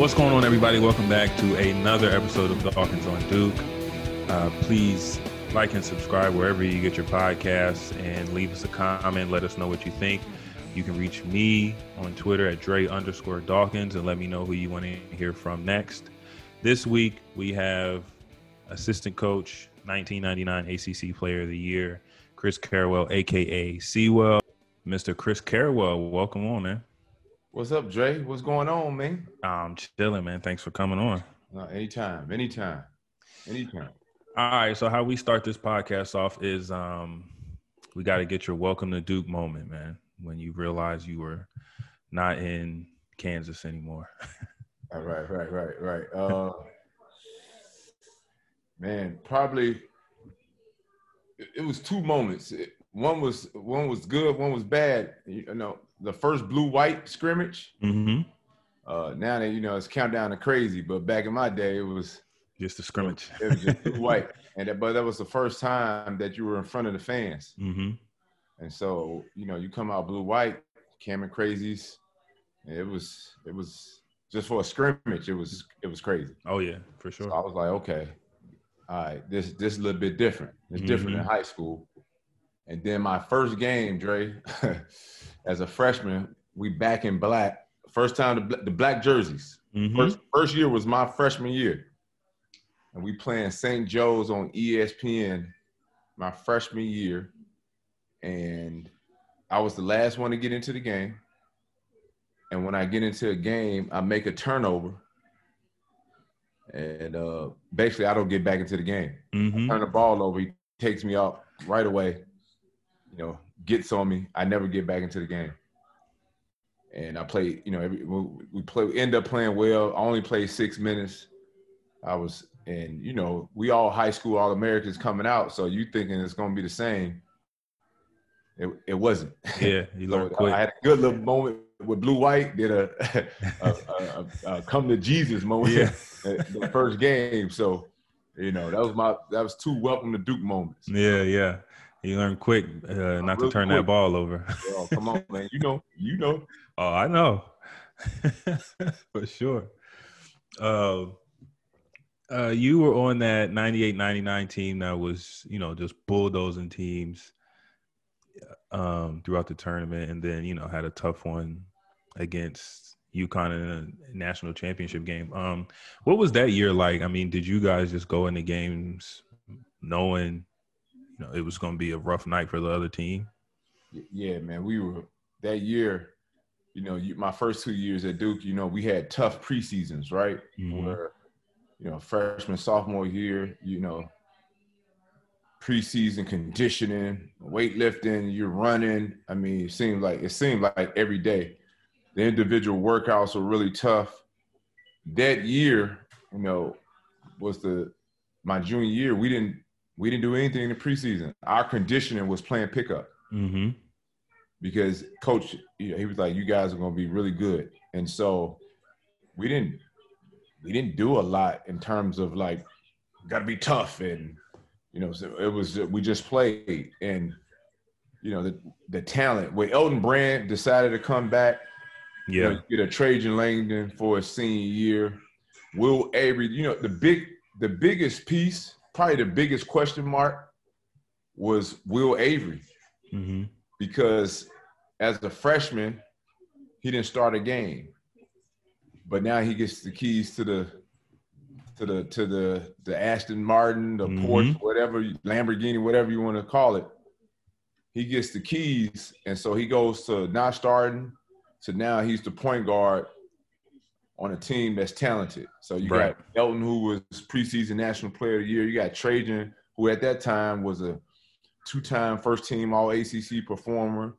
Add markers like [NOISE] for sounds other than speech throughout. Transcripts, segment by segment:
What's going on, everybody? Welcome back to another episode of Dawkins on Duke. Uh, please like and subscribe wherever you get your podcasts and leave us a comment. Let us know what you think. You can reach me on Twitter at Dre underscore Dawkins and let me know who you want to hear from next. This week, we have assistant coach, 1999 ACC Player of the Year, Chris Carrawell, aka Sewell. Mr. Chris Carrawell, welcome on, man. What's up, Dre? What's going on, man? I'm chilling, man. Thanks for coming on. Uh, anytime, anytime, anytime. All right. So how we start this podcast off is um we got to get your welcome to Duke moment, man. When you realize you were not in Kansas anymore. All right, right, right, right. Uh, man, probably it, was two moments. One was one was good, one was bad. You know, the first blue white scrimmage. Mm-hmm. Uh, now that you know it's countdown to crazy, but back in my day it was just a scrimmage. It was just blue [LAUGHS] white, and that, but that was the first time that you were in front of the fans. Mm-hmm. And so you know you come out blue white, Cameron crazies. It was it was just for a scrimmage. It was it was crazy. Oh yeah, for sure. So I was like, okay, all right, this this is a little bit different. It's different Mm-hmm. in high school. And then my first game, Dre, [LAUGHS] as a freshman, we back in black. First time the, the black jerseys. Mhm. First first year was my freshman year, and we playing St. Joe's on ESPN my freshman year, and I was the last one to get into the game. And when I get into a game, I make a turnover, and uh, basically I don't get back into the game. Mhm. Turn the ball over, he takes me out right away. You know, gets on me. I never get back into the game. And I play, you know, every, we we play, we end up playing well. I only played six minutes. I was, and you know, we all high school all Americans coming out, so you thinking it's gonna be the same. It, it wasn't. Yeah, you [LAUGHS] So learned quick. I had a good little moment with Blue White. Did a, [LAUGHS] a, a, a, a come to Jesus moment Yeah. [LAUGHS] the first game. So, you know, that was my that was two welcome to Duke moments. Yeah, yeah. You learned quick uh, not to turn that ball over. Yo, come on, man. You know, you know. Oh, I know. [LAUGHS] For sure. Uh, uh, you were on that 98 99 team that was, you know, just bulldozing teams um, throughout the tournament and then, you know, had a tough one against UConn in a national championship game. Um, what was that year like? I mean, did you guys just go into games knowing, you know, it was going to be a rough night for the other team? Yeah, man. We were that year. You know, you, my first two years at Duke. You know, we had tough preseasons, right? Mhm. Where, you know, freshman, sophomore year. You know, preseason conditioning, weightlifting, you're running. I mean, it seemed like it seemed like every day. The individual workouts were really tough. That year, you know, was the my junior year. We didn't we didn't do anything in the preseason. Our conditioning was playing pickup Mm-hmm. because coach you know, he was like you guys are going to be really good and so we didn't we didn't do a lot in terms of like got to be tough and you know so it was we just played and you know the the talent when Elton Brand decided to come back you Yeah. know, you get a Trajan Langdon for a senior year Will Avery you know the big the biggest piece probably the biggest question mark was Will Avery Mm-hmm. because as a freshman, he didn't start a game, but now he gets the keys to the to the to the the Aston Martin, the Mhm. Porsche, whatever Lamborghini, whatever you want to call it. He gets the keys, and so he goes to not starting to now he's the point guard on a team that's talented. So you Right. got Elton, who was preseason national player of the year. You got Trajan, who at that time was a two-time first-team All ACC performer.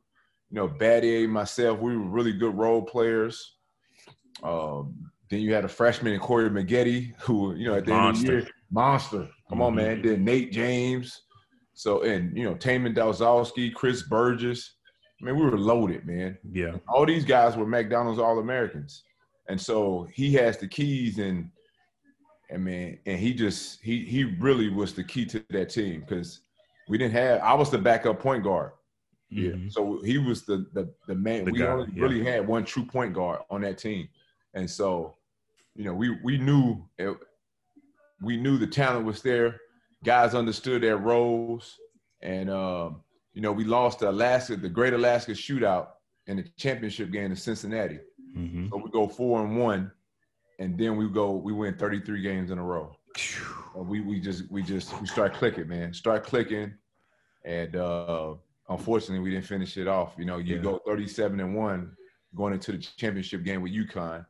You know, Battier, myself, we were really good role players. Um, then you had a freshman, Corey Maggette, who you know at the end of Monster. the year, monster. Come on, Mhm. man. Then Nate James. So and you know Taymon Domzalski, Chris Burgess. I mean, we were loaded, man Yeah. all these guys were McDonald's All Americans, and so he has the keys, and I mean, and he just he he really was the key to that team because we didn't have. I was the backup point guard, yeah. Mhm. So he was the the the man. The we guy, only yeah. really had one true point guard on that team, and so you know, we we knew it, we knew the talent was there. Guys understood their roles, and um, you know, we lost the Alaska, the Great Alaska Shootout in the championship game in Cincinnati. Mm-hmm. So we go four and one, and then we go we win 33 games in a row. And we we just we just we start clicking, man. Start clicking, and uh unfortunately we didn't finish it off. You know, you Yeah. go 37 and one going into the championship game with UConn.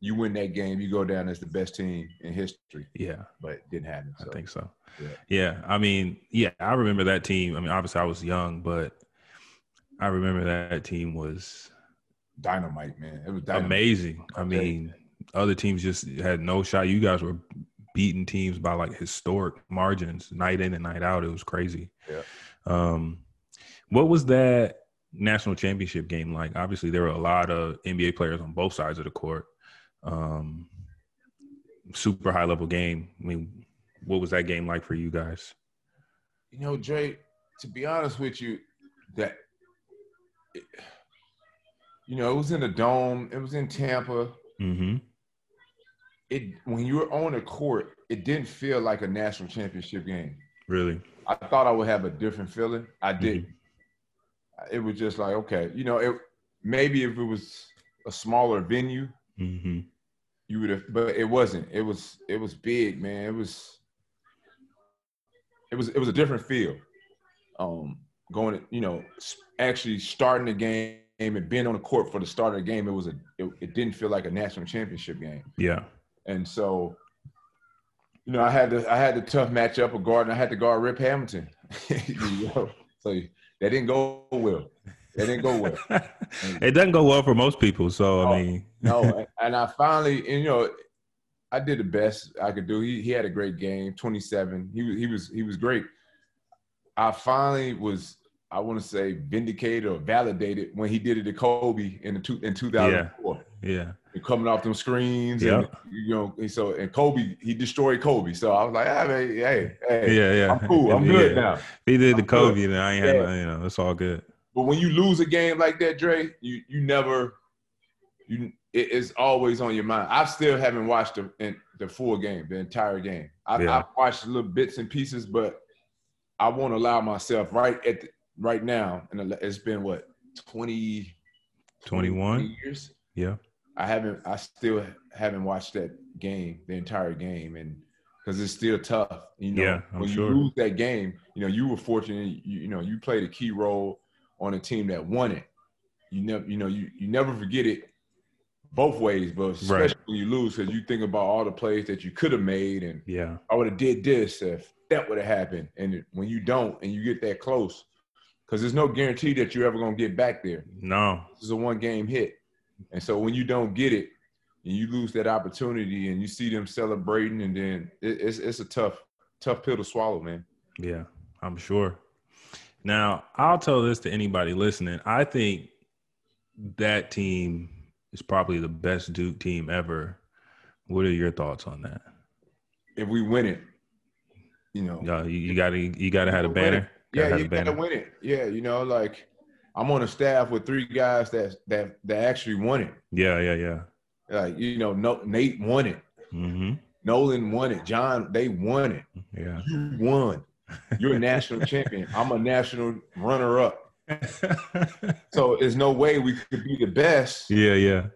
You win that game, you go down as the best team in history, Yeah, but it didn't happen. So. I think so. yeah. Yeah. I mean, yeah, I remember that team. I mean, obviously I was young, but I remember that team was dynamite, man. It was dynamite. amazing. I mean, other teams just had no shot. You guys were beating teams by like historic margins, night in and night out. It was crazy. Yeah. Um, what was that national championship game like? Obviously, there were a lot of NBA players on both sides of the court. Um, super high level game. I mean, what was that game like for you guys? You know, Jay, to be honest with you, that it- you know, it was in the dome, it was in Tampa. Mm-hmm. It when you were on the court, it didn't feel like a national championship game. Really? I thought I would have a different feeling. I did. It was just like, okay, you know, it maybe if it was a smaller venue, Mm-hmm. you would have but it wasn't. It was it was big, man. It was it was it was a different feel. Um going you know, actually starting the game and being on the court for the start of the game, it was a it, it didn't feel like a national championship game. Yeah. And so, you know, I had the I had the tough matchup with guard, and I had to guard Rip Hamilton. [LAUGHS] You know, so that didn't go well. That didn't go well. [LAUGHS] it doesn't go well for most people. So I Oh. mean, No, and I finally, and you know, I did the best I could do. He he had a great game, 27. He was he was he was great. I finally was, I want to say, vindicated or validated when he did it to Kobe in the two in 2004. yeah, yeah. coming off them screens. Yep. And, you know, and so and Kobe, he destroyed Kobe. So I was like, ah, hey, man, hey, hey, yeah, yeah. I'm cool. I'm [LAUGHS] good Yeah. now. He did the good. Kobe, and I ain't had, Yeah. no- you know, it's all good. But when you lose a game like that, Dre, you you never you it, it's always on your mind. I still haven't watched the in, the full game, the entire game. I, Yeah. I've watched little bits and pieces, but I won't allow myself right at the, right now. And it's been what 20, 21? years. Yeah, I haven't. I still haven't watched that game, the entire game, and because it's still tough. You know, Yeah, I'm when sure. you lose that game, you know, you were fortunate. You, you know, you played a key role on a team that won it. You never, you know, you you never forget it both ways, but especially Right. when you lose, because you think about all the plays that you could have made, and yeah, I would have did this if that would have happened. And when you don't, and you get that close, because there's no guarantee that you're ever gonna get back there no, this is a one game hit. And so when you don't get it and you lose that opportunity and you see them celebrating and then it, it's it's a tough, tough pill to swallow, man. yeah, I'm sure. Now, I'll tell this to anybody listening. I think that team is probably the best Duke team ever. What are your thoughts on that? If we win it, you know. Yeah, you, you gotta you gotta have a banner. Yeah, you gotta win it. Yeah, you know, like I'm on a staff with three guys that that that actually won it. Yeah, yeah, yeah. Like, you know, no, Nate won it. Mm-hmm. Nolan won it. Jon, they won it. Yeah. You won. You're a national [LAUGHS] champion. I'm a national runner up. [LAUGHS] So there's no way we could be the best. yeah, yeah.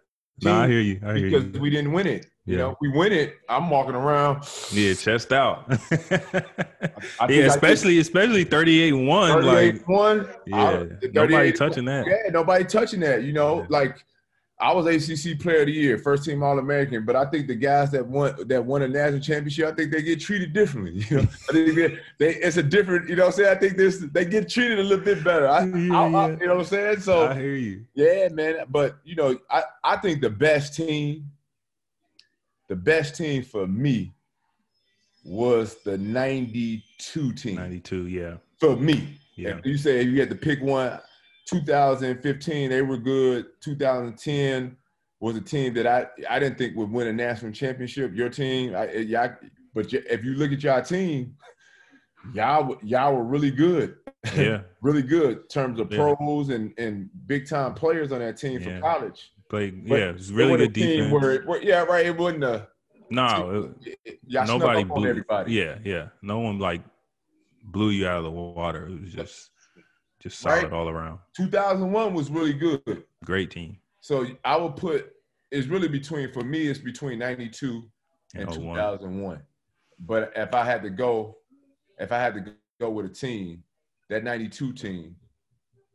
No, I hear you. I hear because you. we didn't win it. You Yeah. know, we win it. I'm walking around. Yeah, chest out. [LAUGHS] I I yeah, especially especially 38 and 1 like 38 one. yeah, nobody touching that. Yeah, nobody touching that. You know, Yeah. like I was ACC Player of the Year, first team All American. But I think the guys that won that won a national championship, I think they get treated differently. [LAUGHS] You know, I think they, they it's a different. You know, what I'm saying I think this they get treated a little bit better. I, Yeah, I- I- you know what I'm saying? So I hear you. Yeah, man. But you know, I, I think the best team, the best team for me was the 92 team. 92, yeah. For me. Yeah. If you say you had to pick one, 2015, they were good. 2010 was a team that I, I didn't think would win a national championship. Your team, I, eh, y'all, but if you look at y'all team, y'all y'all were really good [LAUGHS] Yeah. really good in terms of Yeah. pros and, and big time players on that team Yeah. from college. Played, But yeah, it's It really good defense. Where, where, yeah, right. It wasn't a no, it- it- y'all nobody blew everybody. Yeah, yeah. No one like blew you out of the water. It was just just solid Right. all around. 2001 was really good. Great team. So I would put it's really between for me it's between 92 and And 2001. But if I had to go, if I had to go with a team, that 92 team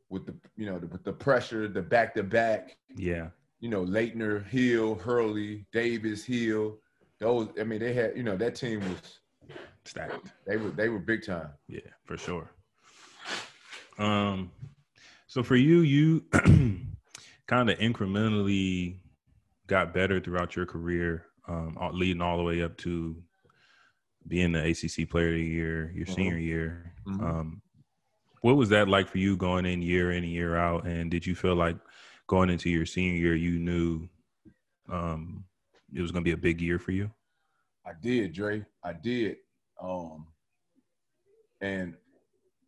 with the you know the, with the pressure, the back to back, Yeah. you know Laettner, Hill, Hurley, Davis, Hill, those I mean they had you know that team was Stacked. they were they were big time. Yeah, for sure. Um, so for you, you [CLEARS THROAT] kind of incrementally got better throughout your career, um, leading all the way up to being the ACC Player of the Year, your Mhm. senior year. Mhm. Um, what was that like for you going in year in and year out? And did you feel like going into your senior year, you knew um, it was going to be a big year for you? I did, Dre. I did. Um, and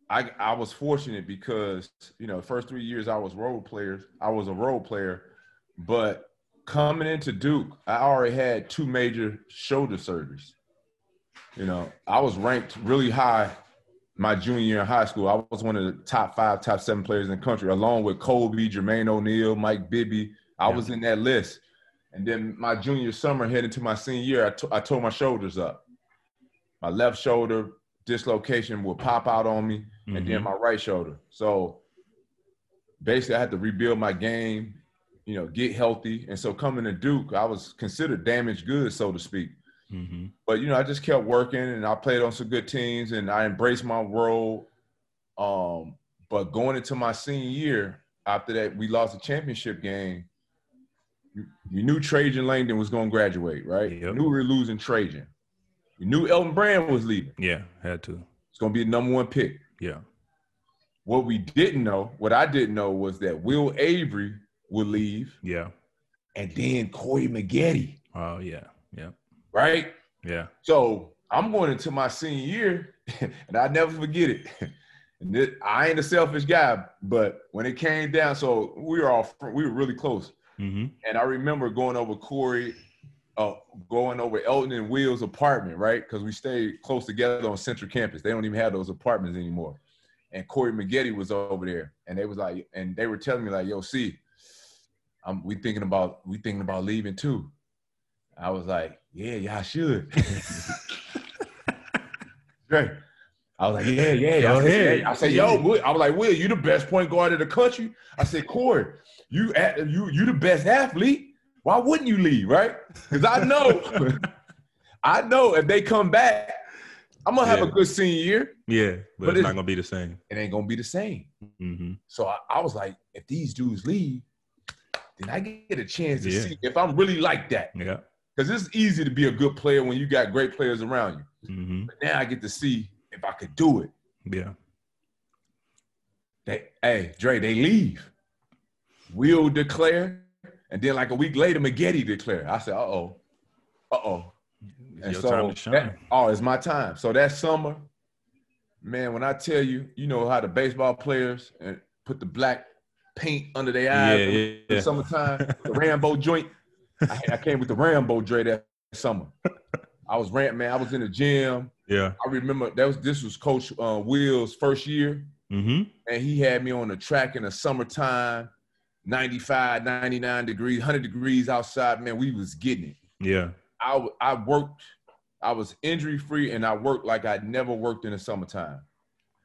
I I was fortunate because you know first three years I was role players. I was a role player, but coming into Duke, I already had two major shoulder surgeries. You know, I was ranked really high my junior year in high school. I was one of the top five, top seven players in the country, along with Kobe, Jermaine O'Neal, Mike Bibby. I Yeah. was in that list. And then my junior summer, heading to my senior year, I to- I tore my shoulders up. My left shoulder dislocation would pop out on me, and then Mhm. my right shoulder. So basically, I had to rebuild my game, you know, get healthy. And so coming to Duke, I was considered damaged goods, so to speak. Mhm. But you know, I just kept working, and I played on some good teams, and I embraced my role. Um, but going into my senior year, after that, we lost a championship game. You- We knew Trajan Langdon was going to graduate, right? Yep. We knew we were losing Trajan. We knew Elton Brand was leaving. Yeah, had to. It's to be the number one pick. Yeah. What we didn't know, what I didn't know, was that Will Avery would leave, Yeah. and then Corey Maggette, Oh, yeah. Yeah. right? Yeah. So I'm going into my senior year, [LAUGHS] and I never forget it. [LAUGHS] And this, I ain't a selfish guy, but when it came down, so we were all we were really close. Mm-hmm. And I remember going over Corey, uh, going over Elton and Will's apartment, right? Because we stayed close together on Central Campus. They don't even have those apartments anymore. And Corey Maggette was over there, and they was like, and they were telling me like, "Yo, see, I'm we thinking about we thinking about leaving too." I was like, "Yeah, y'all should." [LAUGHS] Right. I was like, yeah, yeah. Go I said, ahead. I said, yo, Will, I was like, Will, you the best point guard in the country. I said, Corey, you at, you you the best athlete. Why wouldn't you leave, right? Because I know, [LAUGHS] I know if they come back, I'm gonna have Yeah. a good senior year. Yeah, but, But it's it's- not gonna be the same. It ain't gonna be the same. Mm-hmm. So I, I was like, if these dudes leave, then I get a chance to Yeah. see if I'm really like that. Yeah. Because it's easy to be a good player when you got great players around you. Mm-hmm. But now I get to see if I could do it. Yeah. They, hey, Dre, they leave. We'll declare, and then like a week later, Maggette declare. I said, uh oh, uh oh. Time to shine. oh, it's my time. So that summer, man, when I tell you, you know how the baseball players and put the black paint under their eyes yeah, in the yeah. summertime, [LAUGHS] the Rambo joint. I, I came with the Rambo Dre that summer. I was ran, man. I was in the gym. Yeah. I remember that was this was Coach uh, Will's first year Mm-hmm. and he had me on the track in the summertime 95 99 degrees 100 degrees outside man we was getting it Yeah. I, I worked i was injury free and i worked like i'd never worked in the summertime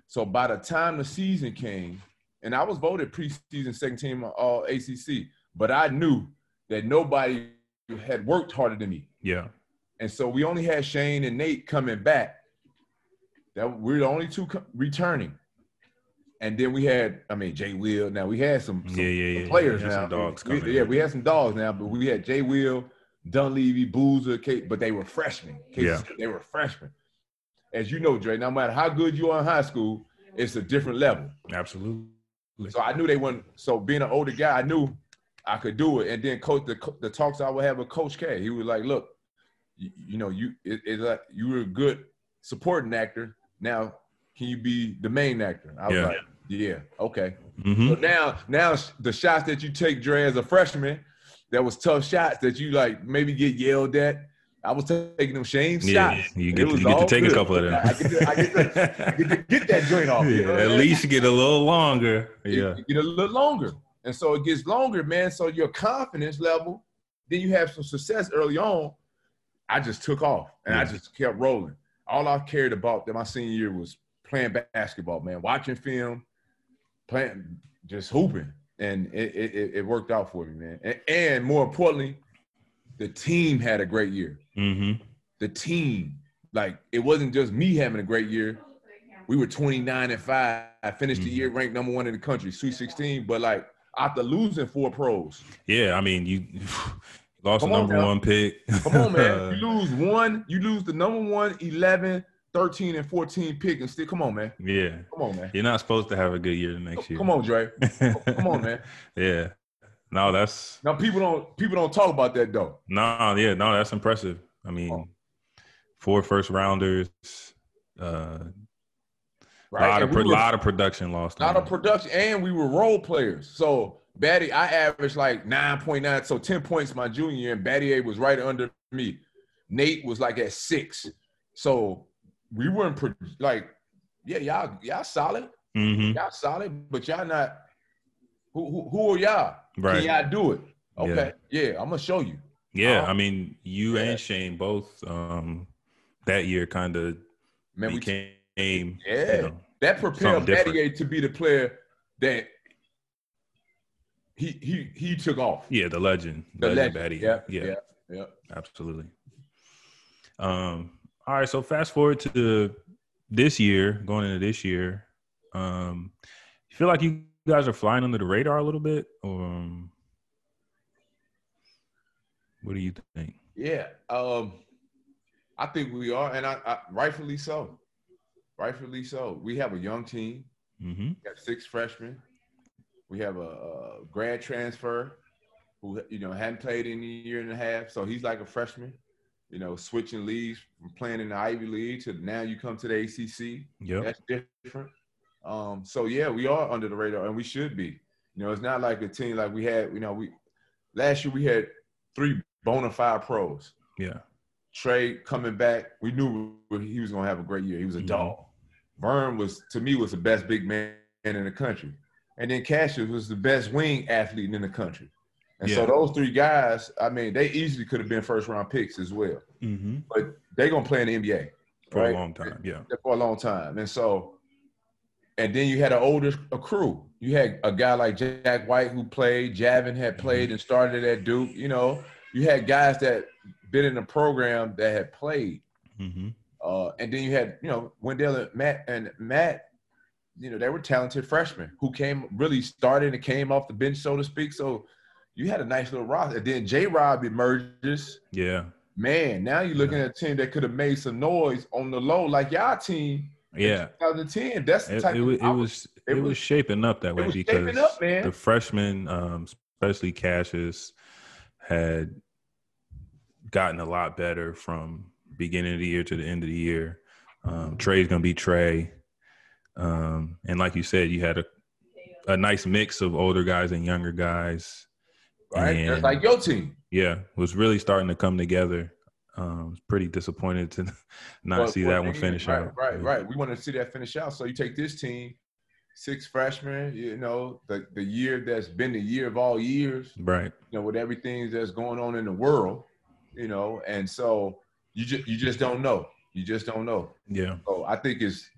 so by the time the season came and i was voted preseason second team uh, all acc but i knew that nobody had worked harder than me Yeah. and so we only had Shane and Nate coming back. That we're the only two co- returning. And then we had, I mean, Jay Will. Now we had some, some Yeah, yeah, some yeah. players had now. some dogs We- coming yeah, we had some dogs now, but we had Jay Will, Dunleavy, Boozer, Kate, but they were freshmen. Casey Yeah. They were freshmen. As you know, Dre, no matter how good you are in high school, it's a different level. Absolutely. So I knew they wouldn't. So being an older guy, I knew I could do it. And then coach the the talks I would have with Coach K, he was like, "Look, you, you know, you it, it's like you were a good supporting actor. Now, can you be the main actor?" I was Yeah. like, "Yeah, okay." Mm-hmm. So now, now the shots that you take, Dre, as a freshman, that was tough shots that you like maybe get yelled at. I was taking them shame Yeah, shots. you get, to, you get to take a couple of them. I get to, I get to, I get to [LAUGHS] get that joint off. you yeah, know at I mean? least you get a little longer. Yeah. you get a little longer. And so it gets longer, man. So your confidence level, then you have some success early on. I just took off and I just kept rolling. All I cared about that my senior year was playing basketball, man, watching film, playing, just hooping. And it, it, it- worked out for me, man. And, and more importantly, the team had a great year. Mm-hmm. The team, like it wasn't just me having a great year. We were 29 and 5. I finished the Mhm. year ranked number one in the country, Sweet 16. But like after losing four pros, Yeah, I mean, you [LAUGHS] lost Come the number now. one pick. come on, man. [LAUGHS] you lose one, you lose the number one, 11, 13, and 14 pick, and still come on, man. yeah, Come on, man. you're not supposed to have a good year the next year. Come on, Dre. [LAUGHS] Come on, man. yeah. No, that's Now people don't people don't talk about that though. no, yeah, no, that's impressive. I mean, Oh. four first rounders, uh, Right? lot of we were- lot of production lost. lot of production, and we were role players. So Batty, I averaged like 9.9, so 10 points my junior year, and Battier was right under me. Nate was like at six. So we weren't pro- like, yeah, y'all, y'all solid. Mhm. Y'all solid, but y'all not who who, who are y'all? Right. Can y'all do it? Okay. Yeah, I'm gonna show you. Yeah, Uh, I mean, you yeah. and Shane both um, that year kind of Man, we became. you Yeah. know, that prepared. Battier to be the player that he he he took off. yeah, the legend, The legend, legend. Yeah, yeah, yeah, yeah. absolutely. Um, all right, so fast forward to this year, going into this year. Um, you feel like you guys are flying under the radar a little bit, or um, what do you think? Yeah, um, I think we are, and I, I rightfully so. Rightfully so. We have a young team. Mm-hmm. We have six freshmen. We have a, a grad transfer who you know hadn't played in a year and a half, so he's like a freshman. You know, switching leagues from playing in the Ivy League to now you come to the ACC. Yeah, That's different. Um, so yeah, we are under the radar, and we should be. You know, it's not like a team like we had. You know, we last year we had three bona fide pros. Yeah. Trey coming back, we knew he was gonna have a great year. He was a Mhm. dog. Vern was to me was the best big man in the country, and then Cassius was the best wing athlete in the country. And so those three guys, I mean, they easily could have been first round picks as well. Mm-hmm. But they're gonna play in the NBA For right? a long time. Yeah. for a long time. And so, and then you had an older a crew. You had a guy like Jack White who played. Javin had played and started at Duke. You know, you had guys that been in the program that had played. Mm-hmm. Uh, and then you had, you know, Wendell and Matt and Matt, you know, they were talented freshmen who came really started and came off the bench, so to speak. So you had a nice little roster. And then J Rob emerges. Yeah. Man, now you're looking at a team that could have made some noise on the low, like y'all team. in Yeah. 2010. That's the It, type it, of it I was it it was was- shaping up that way because up, the freshmen, um, especially Cassius, had gotten a lot better from beginning of the year to the end of the year. Um, Trey's gonna be Trey, um, and like you said, you had a a nice mix of older guys and younger guys. Right? And, That's like your team. yeah, was really starting to come together. Um, was pretty disappointed to [LAUGHS] not But- see but that one finish right, out. Right, Yeah. right. We want to see that finish out. So you take this team, six freshmen, you know, the, the year that's been the year of all years, Right. you know, with everything that's going on in the world, you know, and so you just you just don't know. You just don't know. Yeah. So I think it's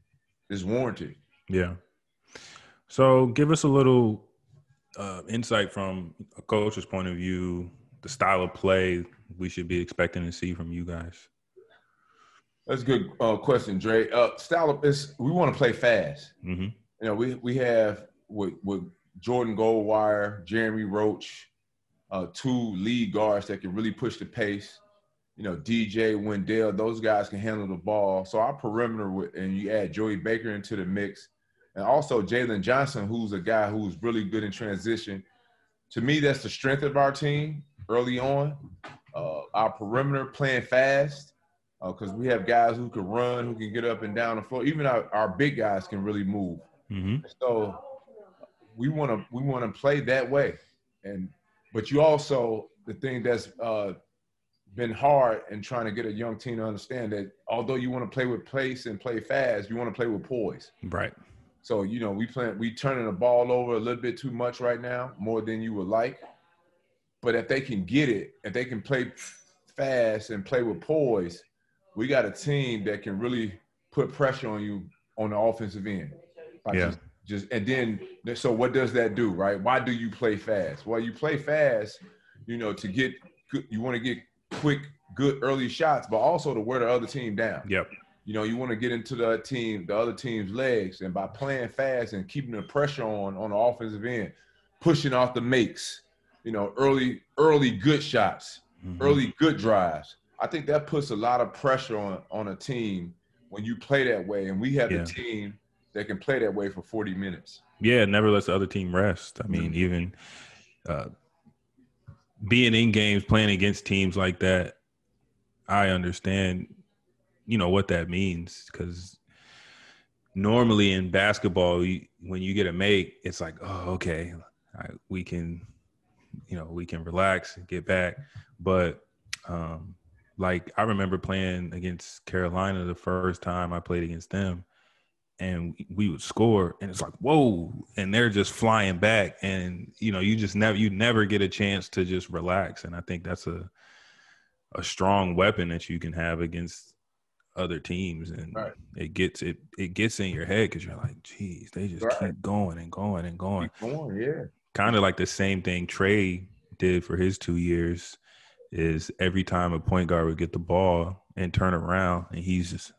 it's warranted. Yeah. So give us a little uh, insight from a coach's point of view, the style of play we should be expecting to see from you guys. That's a good uh, question, Dre. Uh, style of is we want to play fast. hmm you know, we we have with with Jordan Goldwire, Jeremy Roach, uh, two lead guards that can really push the pace. You know, DJ Wendell, those guys can handle the ball. So our perimeter, with, and you add Joey Baker into the mix, and also Jalen Johnson, who's a guy who's really good in transition. To me, that's the strength of our team early on. Uh, our perimeter playing fast because we have guys who can run, who can get up and down the floor. Even our, our big guys can really move. hmm So we want to we want to play that way, and but you also the thing that's uh, been hard in trying to get a young team to understand that although you want to play with pace and play fast, you want to play with poise. Right. So you know we play we turning the ball over a little bit too much right now, more than you would like. But if they can get it, if they can play fast and play with poise, we got a team that can really put pressure on you on the offensive end. Like Yeah. Just, just and then so what does that do, right? Why do you play fast? Well, you play fast, you know, to get. You want to get quick, good early shots, but also to wear the other team down. Yep. You know, you want to get into the team, the other team's legs, and by playing fast and keeping the pressure on on the offensive end, pushing off the makes, you know, early early good shots, Mhm. early good drives. I think that puts a lot of pressure on on a team when you play that way, and we have Yeah. the team that can play that way for 40 minutes. Yeah, never lets the other team rest. I mean, even uh, being in games, playing against teams like that, I understand, you know, what that means because normally in basketball, when you get a make, it's like, oh, okay, we can, you know, we can relax and get back. But um, like I remember playing against Carolina the first time I played against them and we would score and it's like whoa and they're just flying back and you know you just never you never get a chance to just relax and i think that's a a strong weapon that you can have against other teams and Right. it gets it it gets in your head because you're like geez they just Right. keep going and going and going Keep going, yeah. kind of like the same thing Trey did for his two years is every time a point guard would get the ball and turn around and he's just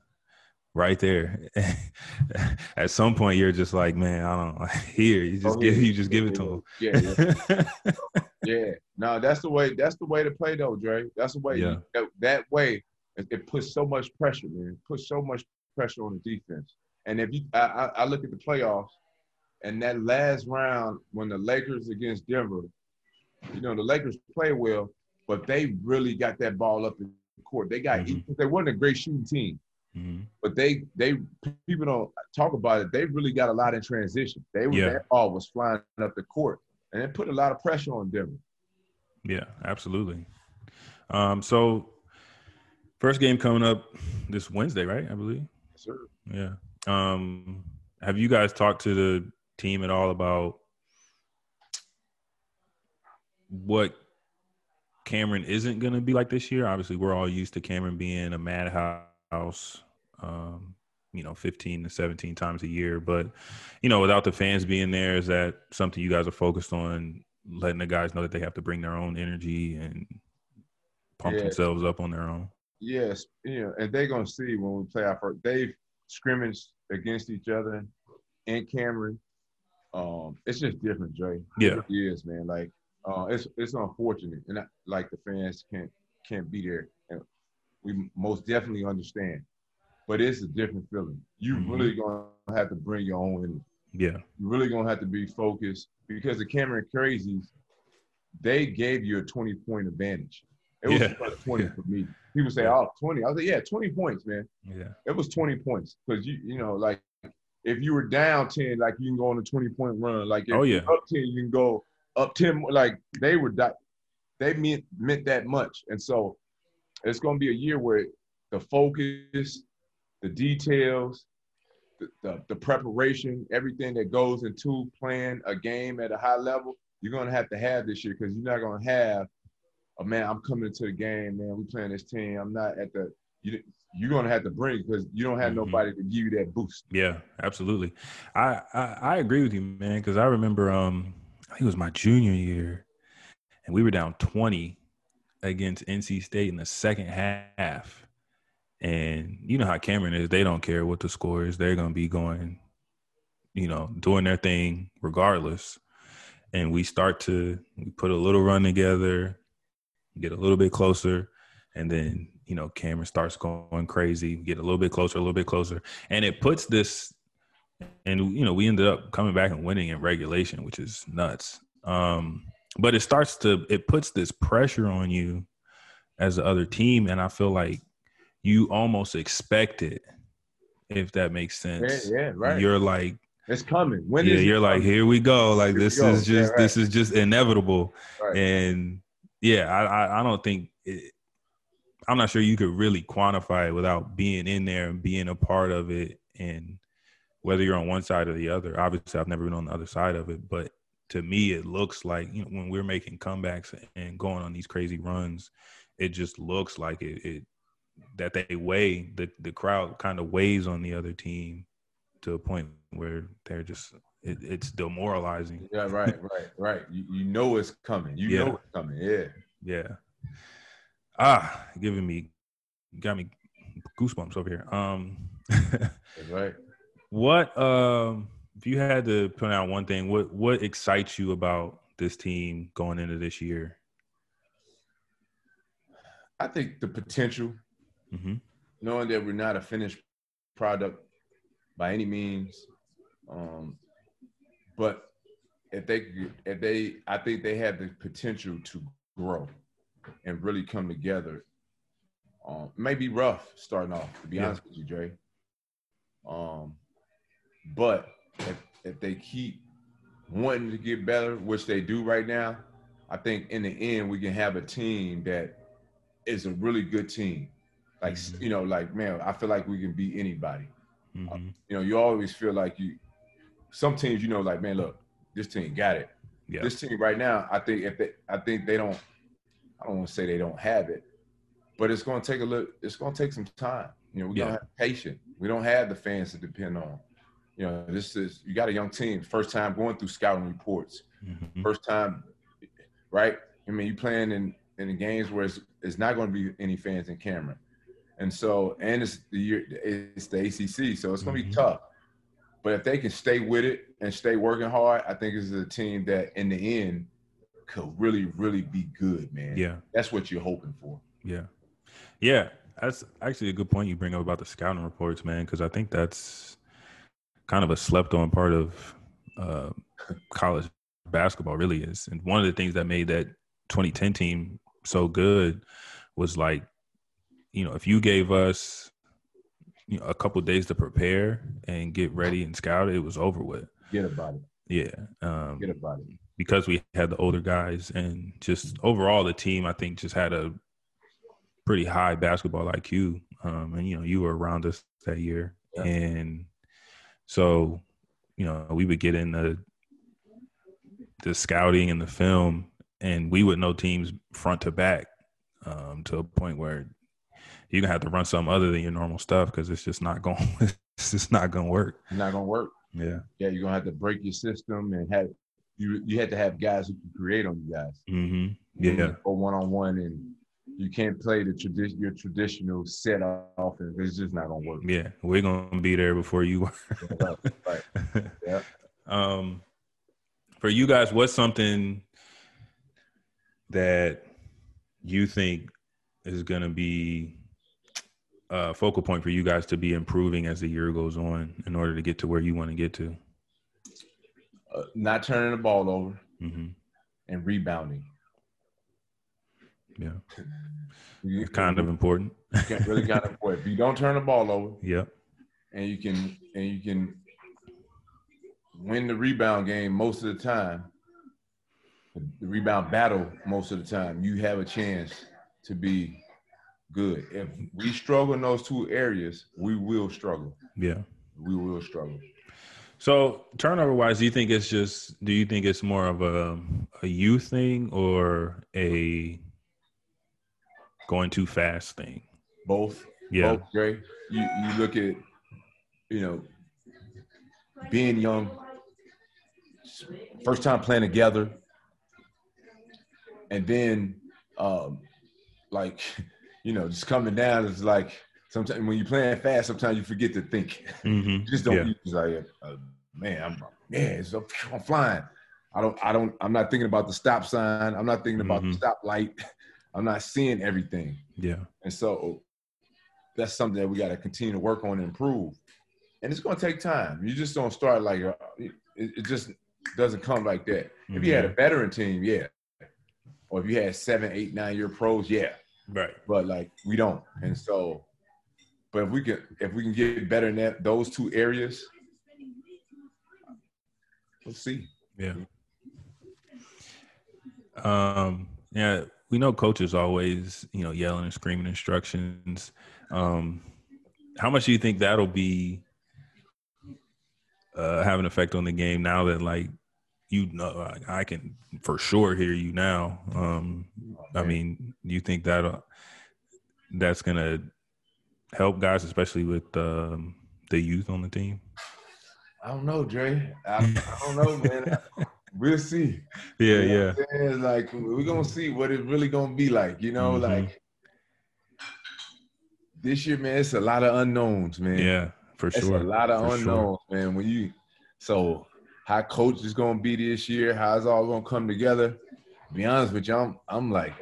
right there. [LAUGHS] At some point you're just like, man, I don't [LAUGHS] here, you just Oh, give yeah. you just give it to Yeah, yeah. him. [LAUGHS] Yeah, no, that's the way. That's the way to play, though, Dre. That's the way. Yeah. that, that way, it, it puts so much pressure, man. It puts so much pressure on the defense. And if you, I, I, look at the playoffs, and that last round when the Lakers against Denver, you know, the Lakers play well, but they really got that ball up in the court. They got. Mhm. They wasn't a great shooting team, Mhm. but they they people don't talk about it. They really got a lot in transition. They were Yeah. that ball was flying up the court, and it put a lot of pressure on Denver. Yeah, absolutely. Um, so first game coming up this Wednesday, right? I believe. Sure. Yeah. Um, have you guys talked to the team at all about what Cameron isn't going to be like this year? Obviously, we're all used to Cameron being a madhouse, um, you know, 15 to 17 times a year. But, you know, without the fans being there, is that something you guys are focused on, letting the guys know that they have to bring their own energy and pump Yeah. themselves up on their own? Yes, you know, and they're gonna see when we play our first. They've scrimmaged against each other in Cameron. Um, it's just different, Dre. Yeah. it is, man. Like, uh, it's it's unfortunate, and I, like the fans can't can't be there, and we most definitely understand. But it's a different feeling. You Mhm. really gonna have to bring your own energy. Yeah. You're really gonna have to be focused because the Cameron Crazies, they gave you a 20 point advantage. It was Yeah. plus 20 Yeah. for me. People say, "Oh, 20." I was like, "Yeah, 20 points, man." Yeah. It was 20 points because you you know like if you were down 10, like you can go on a 20 point run. Like if Oh, you're yeah. up 10, you can go up 10. Like they were di- they meant meant that much, and so it's gonna be a year where the focus, the details, the, the, the preparation, everything that goes into playing a game at a high level, you're gonna have to have this year because you're not gonna have, oh man, I'm coming to the game, man. We playing this team. I'm not at the. You, you're gonna have to bring because you don't have Mhm. nobody to give you that boost. Yeah, absolutely. I I, I agree with you, man, because I remember um I think it was my junior year, and we were down twenty against NC State in the second half. And you know how Cameron is; they don't care what the score is; they're gonna be going, you know, doing their thing regardless. And we start to we put a little run together, get a little bit closer, and then you know Cameron starts going crazy, get a little bit closer, a little bit closer, and it puts this and you know we ended up coming back and winning in regulation which is nuts um but it starts to it puts this pressure on you as the other team and i feel like you almost expect it if that makes sense yeah, right. you're like it's coming. When yeah is you're like here we go like Here this go. is Yeah, just right. this is just inevitable Right. and Yeah, I, I, I don't think it, I'm not sure you could really quantify it without being in there and being a part of it and whether you're on one side or the other. Obviously, I've never been on the other side of it, but to me, it looks like you know when we're making comebacks and going on these crazy runs, it just looks like it, it that they weigh the the crowd kind of weighs on the other team to a point where they're just it, it's demoralizing. Yeah, right, right, right. You, you know it's coming. You Yeah. know it's coming. Yeah. Yeah. Ah, giving me got me goosebumps over here. Um right. [LAUGHS] what um if you had to put out one thing, what what excites you about this team going into this year? I think the potential, hmm knowing that we're not a finished product by any means, um, but if they if they I think they have the potential to grow and really come together. Um, it may be rough starting off, to be Yeah. honest with you, Dre. Um, but if if they keep wanting to get better, which they do right now, I think in the end we can have a team that is a really good team. Like Mhm. you know, like man, I feel like we can beat anybody. hmm You know, you always feel like you. Some teams, you know, like man, look, this team got it. Yeah. This team right now, I think if they, I think they don't. I don't want to say they don't have it, but it's going to take a look. It's going to take some time. You know, we Yeah. don't have patience. We don't have the fans to depend on. You know, this is you got a young team, first time going through scouting reports, hmm first time, right? I mean, you playing in in the games where it's, it's not going to be any fans in Cameron, and so and it's the year it's the ACC, so it's going to Mhm. be tough. But if they can stay with it and stay working hard, I think this is a team that in the end could really, really be good, man. Yeah. That's what you're hoping for. Yeah. Yeah. That's actually a good point you bring up about the scouting reports, man, because I think that's kind of a slept on part of uh, college basketball, really is. And one of the things that made that 2010 team so good was like, you know, if you gave us you know, a couple days to prepare and get ready and scout, it was over with. Get about it. Yeah. Um, Get about it. because we had the older guys and just overall the team I think just had a pretty high basketball IQ. Um, and you know, you were around us that year. Yeah. And so, you know, we would get in the the scouting and the film and we would know teams front to back um, to a point where you're gonna have to run something other than your normal stuff because it's just not going [LAUGHS] it's just not gonna work. Not gonna work. Yeah. Yeah, you're gonna have to break your system and have you you had to have guys who can create on you guys. hmm Yeah. Go one on one and you can't play the tradition your traditional set offense. It's just not gonna work. Yeah. We're gonna be there before you Right, right. [LAUGHS] Yeah. Um, for you guys, what's something that you think is going to be a focal point for you guys to be improving as the year goes on in order to get to where you want to get to? Uh, not turning the ball over hmm and rebounding. Yeah, it's kind of important. you really kind of important. If you don't turn the ball over Yep. and you can and you can win the rebound game most of the time, the rebound battle most of the time, you have a chance to be good. If we struggle in those two areas, we will struggle. Yeah. We will struggle. So turnover wise, do you think it's just? Do you think it's more of a a you thing or a going too fast thing? Both. Yeah. Both, Dre. You you look at, you know, being young, first time playing together, and then um like, [LAUGHS] you know, just coming down is like sometimes when you're playing fast, sometimes you forget to think. [LAUGHS] hmm just don't Yeah. just like uh, man, I'm yeah, it's, I'm flying. I don't I don't I'm not thinking about the stop sign. I'm not thinking about Mhm. the stop light. [LAUGHS] I'm not seeing everything. Yeah. And so that's something that we got to continue to work on and improve. And it's going to take time. You just don't start like uh, it, it just doesn't come like that. If you had a veteran team, yeah. Or if you had seven, eight, nine year pros, yeah. Right. But like we don't. And so, but if we can, if we can get better in that those two areas, we'll see. Yeah. Um, yeah, we know coaches always, you know, yelling and screaming instructions. Um, how much do you think that'll be uh, have an effect on the game now that like you know I can for sure hear you now. Um, I mean, you think that uh, that's gonna help guys, especially with um, the youth on the team? I don't know, Dre. I, I [LAUGHS] don't know, man. we'll see. Yeah, you know yeah. Like we're gonna see what it's really gonna be like. You know, mm-hmm. like this year, man. It's a lot of unknowns, man. Yeah, for sure. It's a lot of for unknowns, sure. man. When you so how coach is gonna be this year, how it's all gonna come together. To be honest with you, I'm I'm like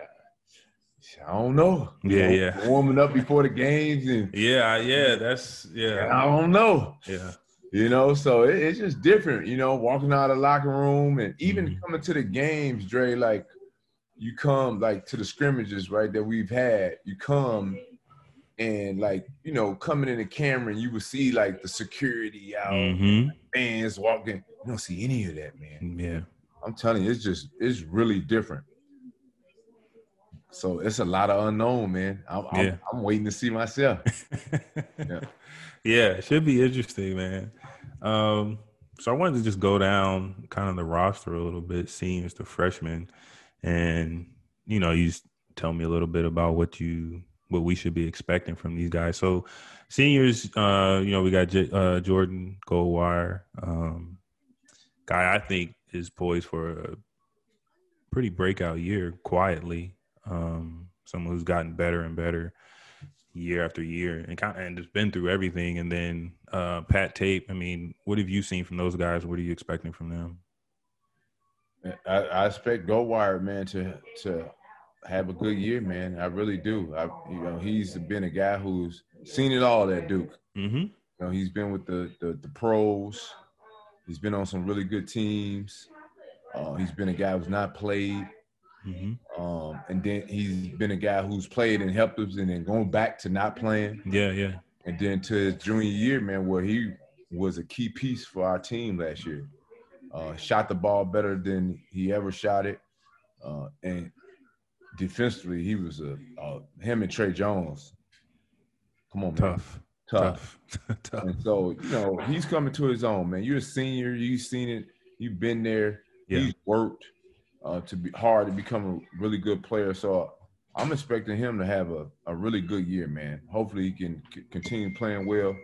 I don't know. Yeah, you know, yeah. Warming up before the games and yeah, yeah, that's yeah. I don't know. Yeah. You know, so it, it's just different, you know, walking out of the locker room and even mm-hmm. coming to the games, Dre, like you come like to the scrimmages, right, that we've had, you come and like, you know, coming in the Cameron and you would see like the security out, mm-hmm. fans walking. You don't see any of that, man. Yeah. I'm telling you, it's just it's really different. So it's a lot of unknown, man. I'm, yeah. I'm, I'm waiting to see myself. yeah. [LAUGHS] yeah, it should be interesting, man. Um, so I wanted to just go down kind of the roster a little bit, seniors the freshmen, and you know, you tell me a little bit about what you what we should be expecting from these guys. So seniors, uh, you know, we got J- uh, Jordan Goldwire, um, guy I think is poised for a pretty breakout year quietly um, someone who's gotten better and better year after year and kind of and just been through everything. And then uh, Pat Tape. I mean, what have you seen from those guys? What are you expecting from them? I, I expect Goldwire, man, to to have a good year, man. I really do. I, you know, he's been a guy who's seen it all at Duke. Mm-hmm. You know, he's been with the, the, the pros. He's been on some really good teams. Uh, he's been a guy who's not played. Mm-hmm. Um, and then he's been a guy who's played and helped us, and then going back to not playing. Yeah, yeah. And then to his junior year, man, where he was a key piece for our team last year. Uh, shot the ball better than he ever shot it, uh, and defensively, he was a him and Tre Jones. Come on, tough, man. tough, [LAUGHS] tough. And so you know he's coming to his own, man. You're a senior. You've seen it. You've been there. Yeah. He's worked uh, to be hard to become a really good player. So I'm expecting him to have a, a really good year, man. Hopefully he can c- continue playing well.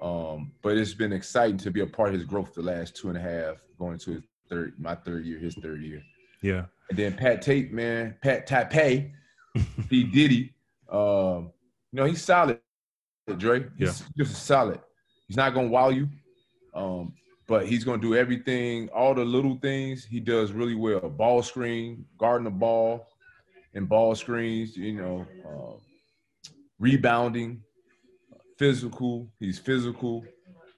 Um, but it's been exciting to be a part of his growth the last two and a half, going to his third, my third year, his third year. Yeah. And then Pat Tape, man, Pat Tape, [LAUGHS] P Diddy. Um, you know, he's solid, Dre. He's yeah. just solid. He's not gonna wow you. Um, but he's going to do everything, all the little things he does really well. Ball screen, guarding the ball, and ball screens. You know, uh, rebounding, physical. He's physical.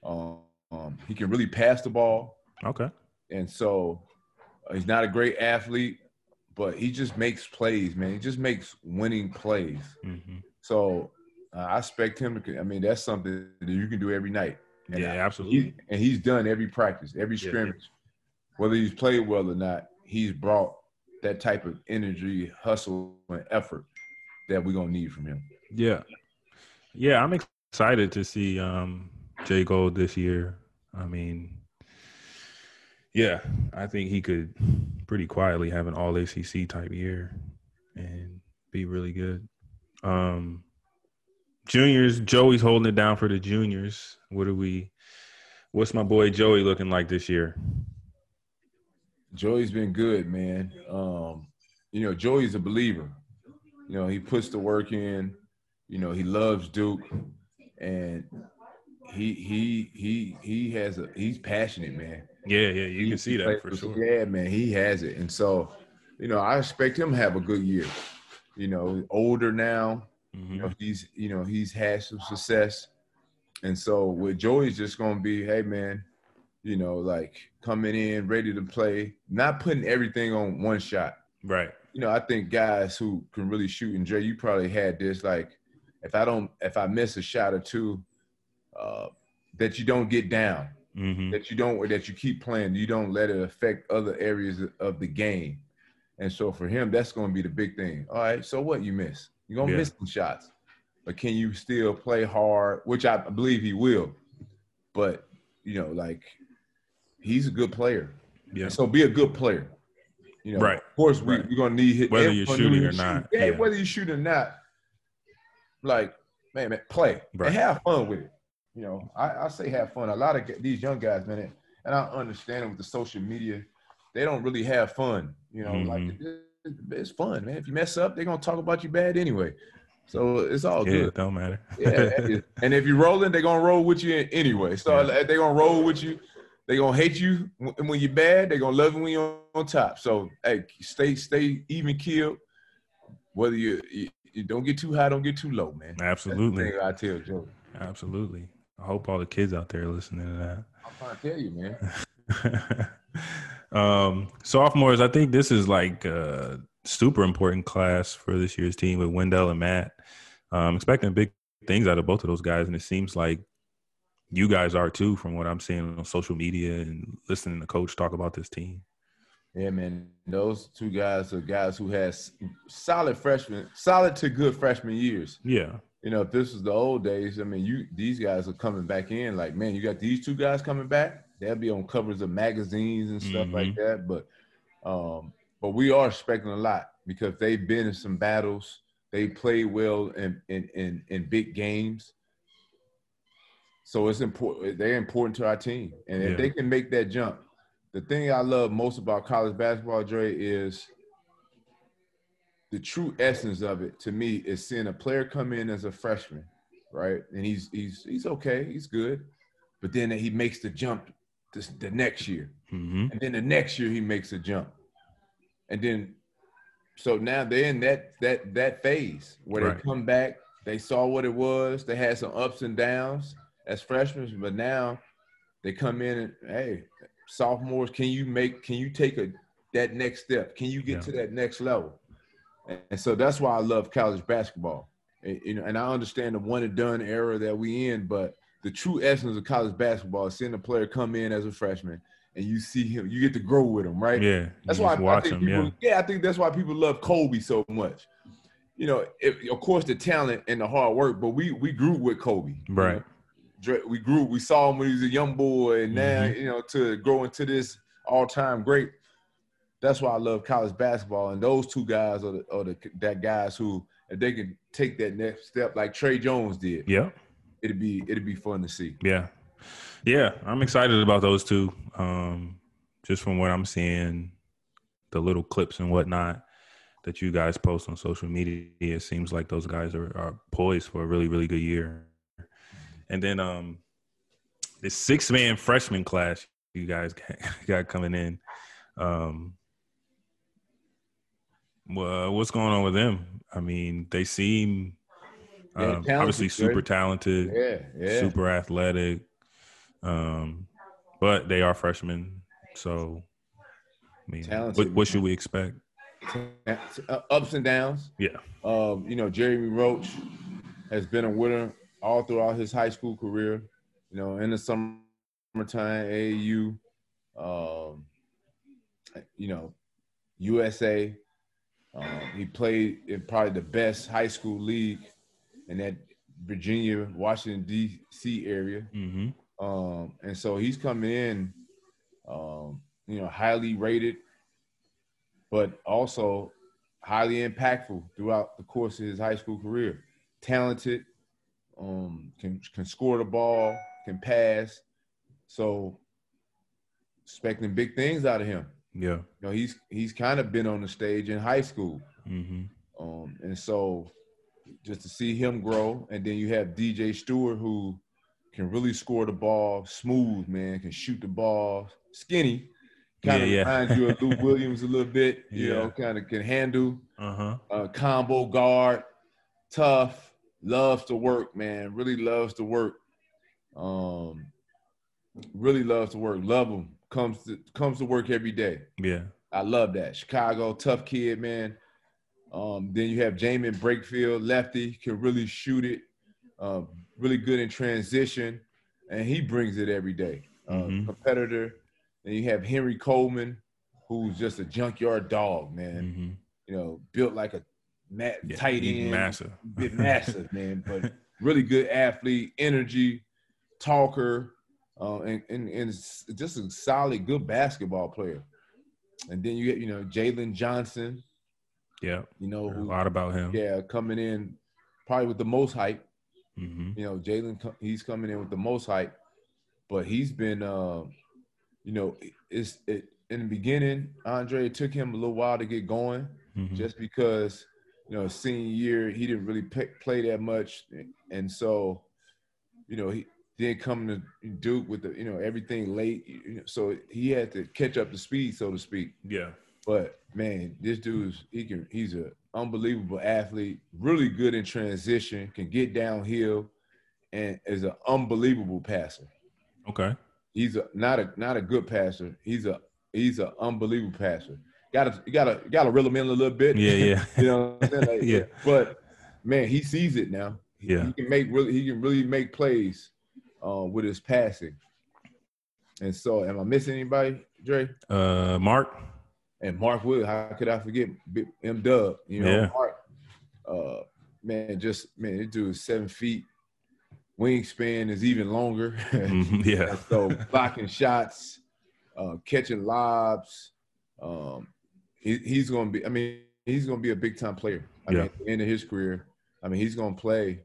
Um, um, he can really pass the ball. Okay. And so he's not a great athlete, but he just makes plays, man. He just makes winning plays. Mm-hmm. So uh, I expect him to. I mean, that's something that you can do every night. And yeah, absolutely. He, and he's done every practice, every scrimmage, yeah. whether he's played well or not. He's brought that type of energy, hustle, and effort that we're gonna need from him. Yeah, yeah, I'm excited to see um, Jay Gold this year. I mean, yeah, I think he could pretty quietly have an All ACC type year and be really good. Um, juniors, Joey's holding it down for the juniors. What are we? What's my boy Joey looking like this year? Joey's been good, man. Um, you know, Joey's a believer. You know, he puts the work in. You know, he loves Duke, and he he he he has a he's passionate, man. Yeah, yeah, you he, can see that for sure. Yeah, man, he has it, and so you know, I expect him to have a good year. You know, older now. Mm-hmm. You know, he's you know he's had some success. And so with Joey's just gonna be, hey man, you know, like coming in ready to play, not putting everything on one shot. Right. You know, I think guys who can really shoot, and Dre, you probably had this, like, if I don't, if I miss a shot or two, uh, that you don't get down, mm-hmm. that you don't, that you keep playing, you don't let it affect other areas of the game. And so for him, that's going to be the big thing. All right, so what you miss? You're gonna Yeah. miss some shots, but can you still play hard? Which I believe he will. But you know, like he's a good player. Yeah. And so be a good player. You know, Right. Of course, we, Right. we're gonna need hit Whether you're shooting or shoot. not, Yeah, yeah. whether you shoot or not. Like, man, man, play Right. and have fun with it. You know, I, I say have fun. A lot of these young guys, man, and I understand it with the social media, they don't really have fun. You know, like Mhm. it- it's fun, man. If you mess up, they're gonna talk about you bad anyway. So it's all Yeah, good. it don't matter. Yeah, and if you're [LAUGHS] rolling, they're gonna roll with you anyway. So Yeah. they're gonna roll with you. They're gonna hate you when when you're bad. They're gonna love you when you're on top. So hey, stay stay even killed. Whether you, you, you don't get too high, don't get too low, man. Absolutely. I tell Joe. Absolutely. I hope all the kids out there are listening to that. I'm trying to tell you, man. [LAUGHS] um, sophomores, I think this is like a super important class for this year's team with Wendell and Matt. Um, expecting big things out of both of those guys, and it seems like you guys are too, from what I'm seeing on social media and listening to coach talk about this team. Yeah, man. Those two guys are guys who has solid freshman, solid to good freshman years. Yeah, you know, if this was the old days, I mean, you these guys are coming back in. Like, man, you got these two guys coming back. They'll be on covers of magazines and stuff like that. But, um, but we are expecting a lot because they've been in some battles. They played well in in in, in big games. So it's important. They're important to our team, and if Yeah. they can make that jump, the thing I love most about college basketball, Dre, is the true essence of it to me is seeing a player come in as a freshman, right? And he's he's he's okay, he's good, but then he makes the jump this, the next year, hmm and then the next year he makes a jump, and then so now they're in that that that phase where Right. they come back, they saw what it was, they had some ups and downs as freshmen, but now they come in and hey, sophomores, can you make can you take a that next step? Can you get Yeah. to that next level? And, so that's why I love college basketball. And, you know, and I understand the one and done era that we in, but the true essence of college basketball is seeing a player come in as a freshman and you see him, you get to grow with him, right? yeah. That's why I, I think them. people, Yeah, yeah. I think that's why people love Kobe so much. You know, if, of course the talent and the hard work, but we we grew with Kobe, you Right. know? We grew, we saw him when he was a young boy, and now Mhm. you know to grow into this all-time great. That's why I love college basketball, and those two guys are the, are the that guys who if they can take that next step like Tre Jones did, yeah. it'd be it'd be fun to see. Yeah. Yeah. I'm excited about those two. Um, just from what I'm seeing, the little clips and whatnot that you guys post on social media, it seems like those guys are, are poised for a really, really good year. And then um the six man freshman class you guys got, [LAUGHS] got coming in. Um well, what's going on with them? I mean, they seem um, obviously super right? talented Yeah, yeah. super athletic. Um, but they are freshmen, so I mean, what, what should we expect? Uh, ups and downs. Yeah, Um, you know, Jeremy Roach has been a winner all throughout his high school career. You know, in the summertime, AAU, um, you know, USA. Um, he played in probably the best high school league in that Virginia, Washington D.C. area. mm-hmm. Um, and so he's coming in, um, you know, highly rated, but also highly impactful throughout the course of his high school career. Talented, um, can can score the ball, can pass. So expecting big things out of him. Yeah, You know, he's he's kind of been on the stage in high school. mm-hmm. Um, and so just to see him grow, and then you have DJ Steward who can really score the ball, smooth man, can shoot the ball, skinny, kind of Yeah, yeah. reminds you of Lou [LAUGHS] Williams a little bit. You Yeah. know, kind of can handle uh huh, uh, combo guard, tough, loves to work, man. Really loves to work. Um, really loves to work. Love him. Comes to comes to work every day. yeah, I love that. Chicago, tough kid, man. Um, then you have Jaemyn Brakefield, lefty, can really shoot it. Um, really good in transition, and he brings it every day. Uh, Mhm. Competitor. Then you have Henry Coleman, who's just a junkyard dog, man. Mhm. You know, built like a ma- Yeah, tight end, massive. bit massive, man. But [LAUGHS] really good athlete, energy, talker, uh, and, and and just a solid, good basketball player. And then you get, you know, Jalen Johnson, Yeah, you know, a lot about him. yeah, coming in probably with the most hype. hmm You know, Jalen, he's coming in with the most hype, but he's been, uh, you know, it's it in the beginning. Andre it took him a little while to get going, hmm just because you know senior year he didn't really pick, play that much, and so you know he then coming to Duke with the you know everything late, you know, so he had to catch up to speed, so to speak. Yeah. But man, this dude's he can he's an unbelievable athlete, really good in transition, can get downhill, and is an unbelievable passer. Okay. He's a not a not a good passer. He's a he's an unbelievable passer. Got to you got to got to reel him in a little bit. Yeah, yeah. [LAUGHS] you know. What I'm? Like, [LAUGHS] Yeah. But man, he sees it now. Yeah. He can make really he can really make plays uh, with his passing. And so, am I missing anybody, Dre? Uh, Mark. and Mark Wood. How could I forget M Dub? You know, Yeah. Mark. Uh, man, just man, this dude is seven feet. Wingspan is even longer. [LAUGHS] Mhm, Yeah. So blocking shots, uh, catching lobs. Um, he, he's going to be. I mean, he's going to be a big time player. I Yeah. mean, at the end of his career, I mean, he's going to play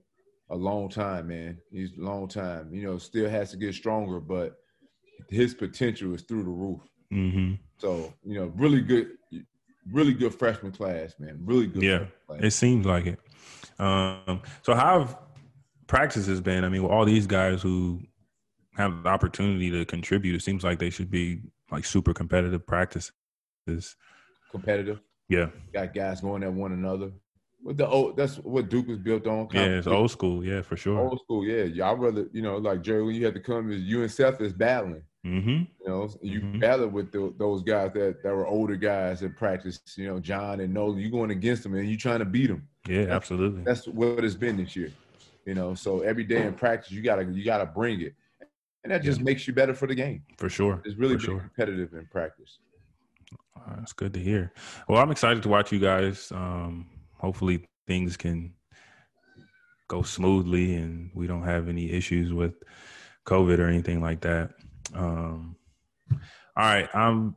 a long time, man. He's a long time. You know, still has to get stronger, but his potential is through the roof. hmm So, you know, really good, really good freshman class, man. Really good. Yeah. class. It seems like it. Um, so how have practices been? I mean, with all these guys who have the opportunity to contribute, it seems like they should be like super competitive practices. competitive. Yeah. Got guys going at one another. With the old, that's what Duke was built on. Yeah, it's old school. Yeah, for sure. Old school, yeah. Yeah, I'd rather, you know, like Jerry, when you had to come, is you and Seth is battling. hmm You know, you Mhm. battle with the, those guys that, that were older guys in practice. You know, Jon and Nolan. You going against them and you trying to beat them. Yeah, absolutely. That's what it's been this year. You know, so every day in practice, you gotta you gotta bring it, and that just makes you better for the game. For sure. It's really sure. competitive in practice. That's good to hear. Well, I'm excited to watch you guys. Um, hopefully, things can go smoothly and we don't have any issues with COVID or anything like that. Um, all right, I'm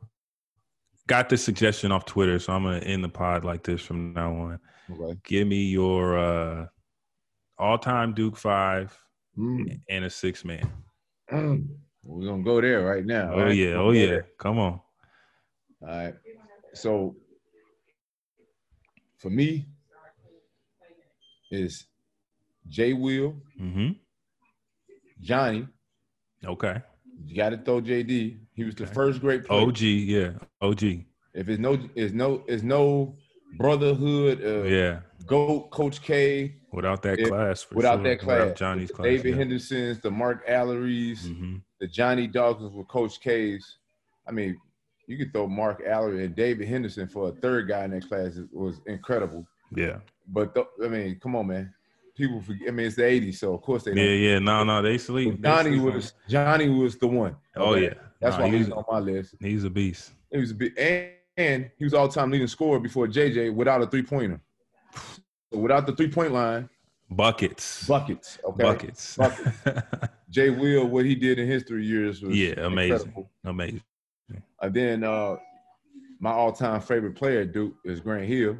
got this suggestion off Twitter, so I'm gonna end the pod like this from now on. Okay. Give me your uh, all-time Duke five Mm. and a six man. Mm. We're gonna go there right now. Oh right? yeah, oh yeah. there. Come on. All right. So for me, is Jay Will, hmm Johnny. Okay. You got to throw JD. He was the first great player. OG, yeah. OG. If it's no, it's no, it's no brotherhood. Uh, Yeah. Goat, Coach K. Without that If- class, for without sure. that class, without Johnny's class, David yeah. Hendersons, the Mark Alarie's, hmm the Johnny Dawkins with Coach K's. I mean, you could throw Mark Allery and David Henderson for a third guy in that class It was incredible. Yeah, But th- I mean, come on, man. People forget. I mean, it's the '80s, so of course they. yeah, yeah. No, no, they sleep. they Johnny sleep was Johnny was the one. Oh Okay? yeah, that's Nah, why he's he's, on my list. he's a beast. He was a bit, and, and he was all time leading scorer before JJ without a three pointer. So without the three point line, Buckets, buckets. Okay, buckets. [LAUGHS] Jay Will, what he did in his three years was Yeah, amazing. incredible. Amazing. And then uh, my all time favorite player, Duke, is Grant Hill.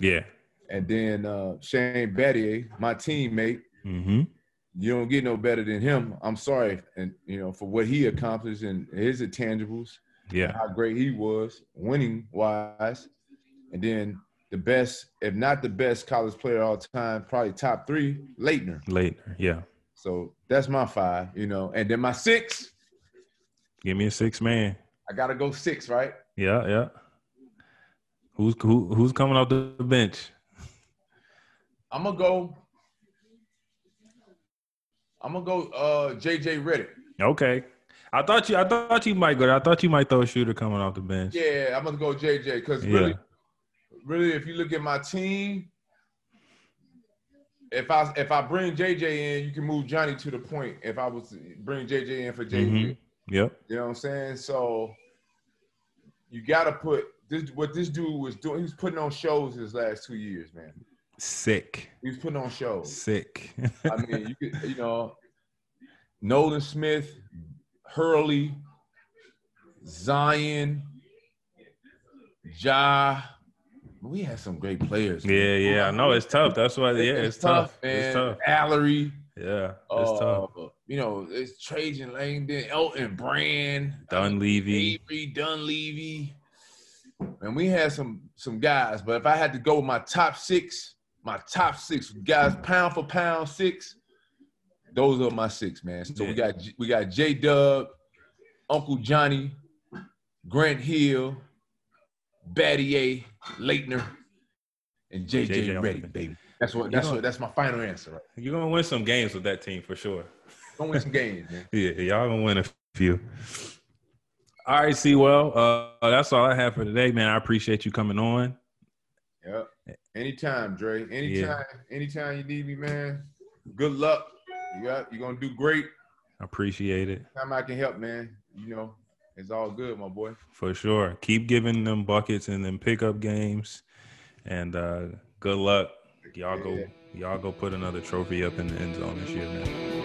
Yeah. And then uh, Shane Battier, my teammate. hmm You don't get no better than him. I'm sorry, and you know for what he accomplished and his intangibles, Yeah. how great he was, winning wise. And then the best, if not the best college player of all time, probably top three, Laettner. Later. Yeah. So that's my five, you know. And then my six, Give me a six man. I gotta go six, right? Yeah, yeah. Who's who, who's coming off the bench? I'm gonna go. I'm gonna go. Uh, JJ Redick. Okay. I thought you. I thought you might go. I thought you might throw a shooter coming off the bench. Yeah, I'm gonna go JJ because Yeah. really, really, if you look at my team, if I if I bring JJ in, you can move Johnny to the point. If I was to bring JJ in for JJ, Mhm. Yep. you know what I'm saying? So you gotta put this. What this dude was doing, he was putting on shows his last two years, man. Sick. He was putting on shows. Sick. I mean, you could, you know, Nolan Smith, Hurley, Zion, Ja. We had some great players. man. yeah, yeah. I know it's tough. That's why. Yeah, it's, tough. man. It's tough. Alarie. Yeah, it's tough. uh, You know, it's Trajan Langdon, Elton Brand, Dunleavy. Avery Dunleavy. And we had some some guys, but if I had to go with my top six, my top six guys, pound for pound six, those are my six, man. So we got we got J Dub, Uncle Johnny, Grant Hill, Battier, Laettner, and JJ, JJ Reddy, baby. That's what that's know- what that's my final answer. Right? You're gonna win some games with that team for sure. Gonna win some games, man. [LAUGHS] Yeah, y'all gonna win a few. All right, see, well, uh, that's all I have for today, man. I appreciate you coming on. Yep. Anytime, Dre. Anytime, Yeah. anytime you need me, man. Good luck. You got you're gonna do great. I appreciate it Time I can help, man. You know, it's all good, my boy. for sure. Keep giving them buckets and them pickup games, and uh, good luck. Y'all go, y'all go put another trophy up in the end zone this year, man.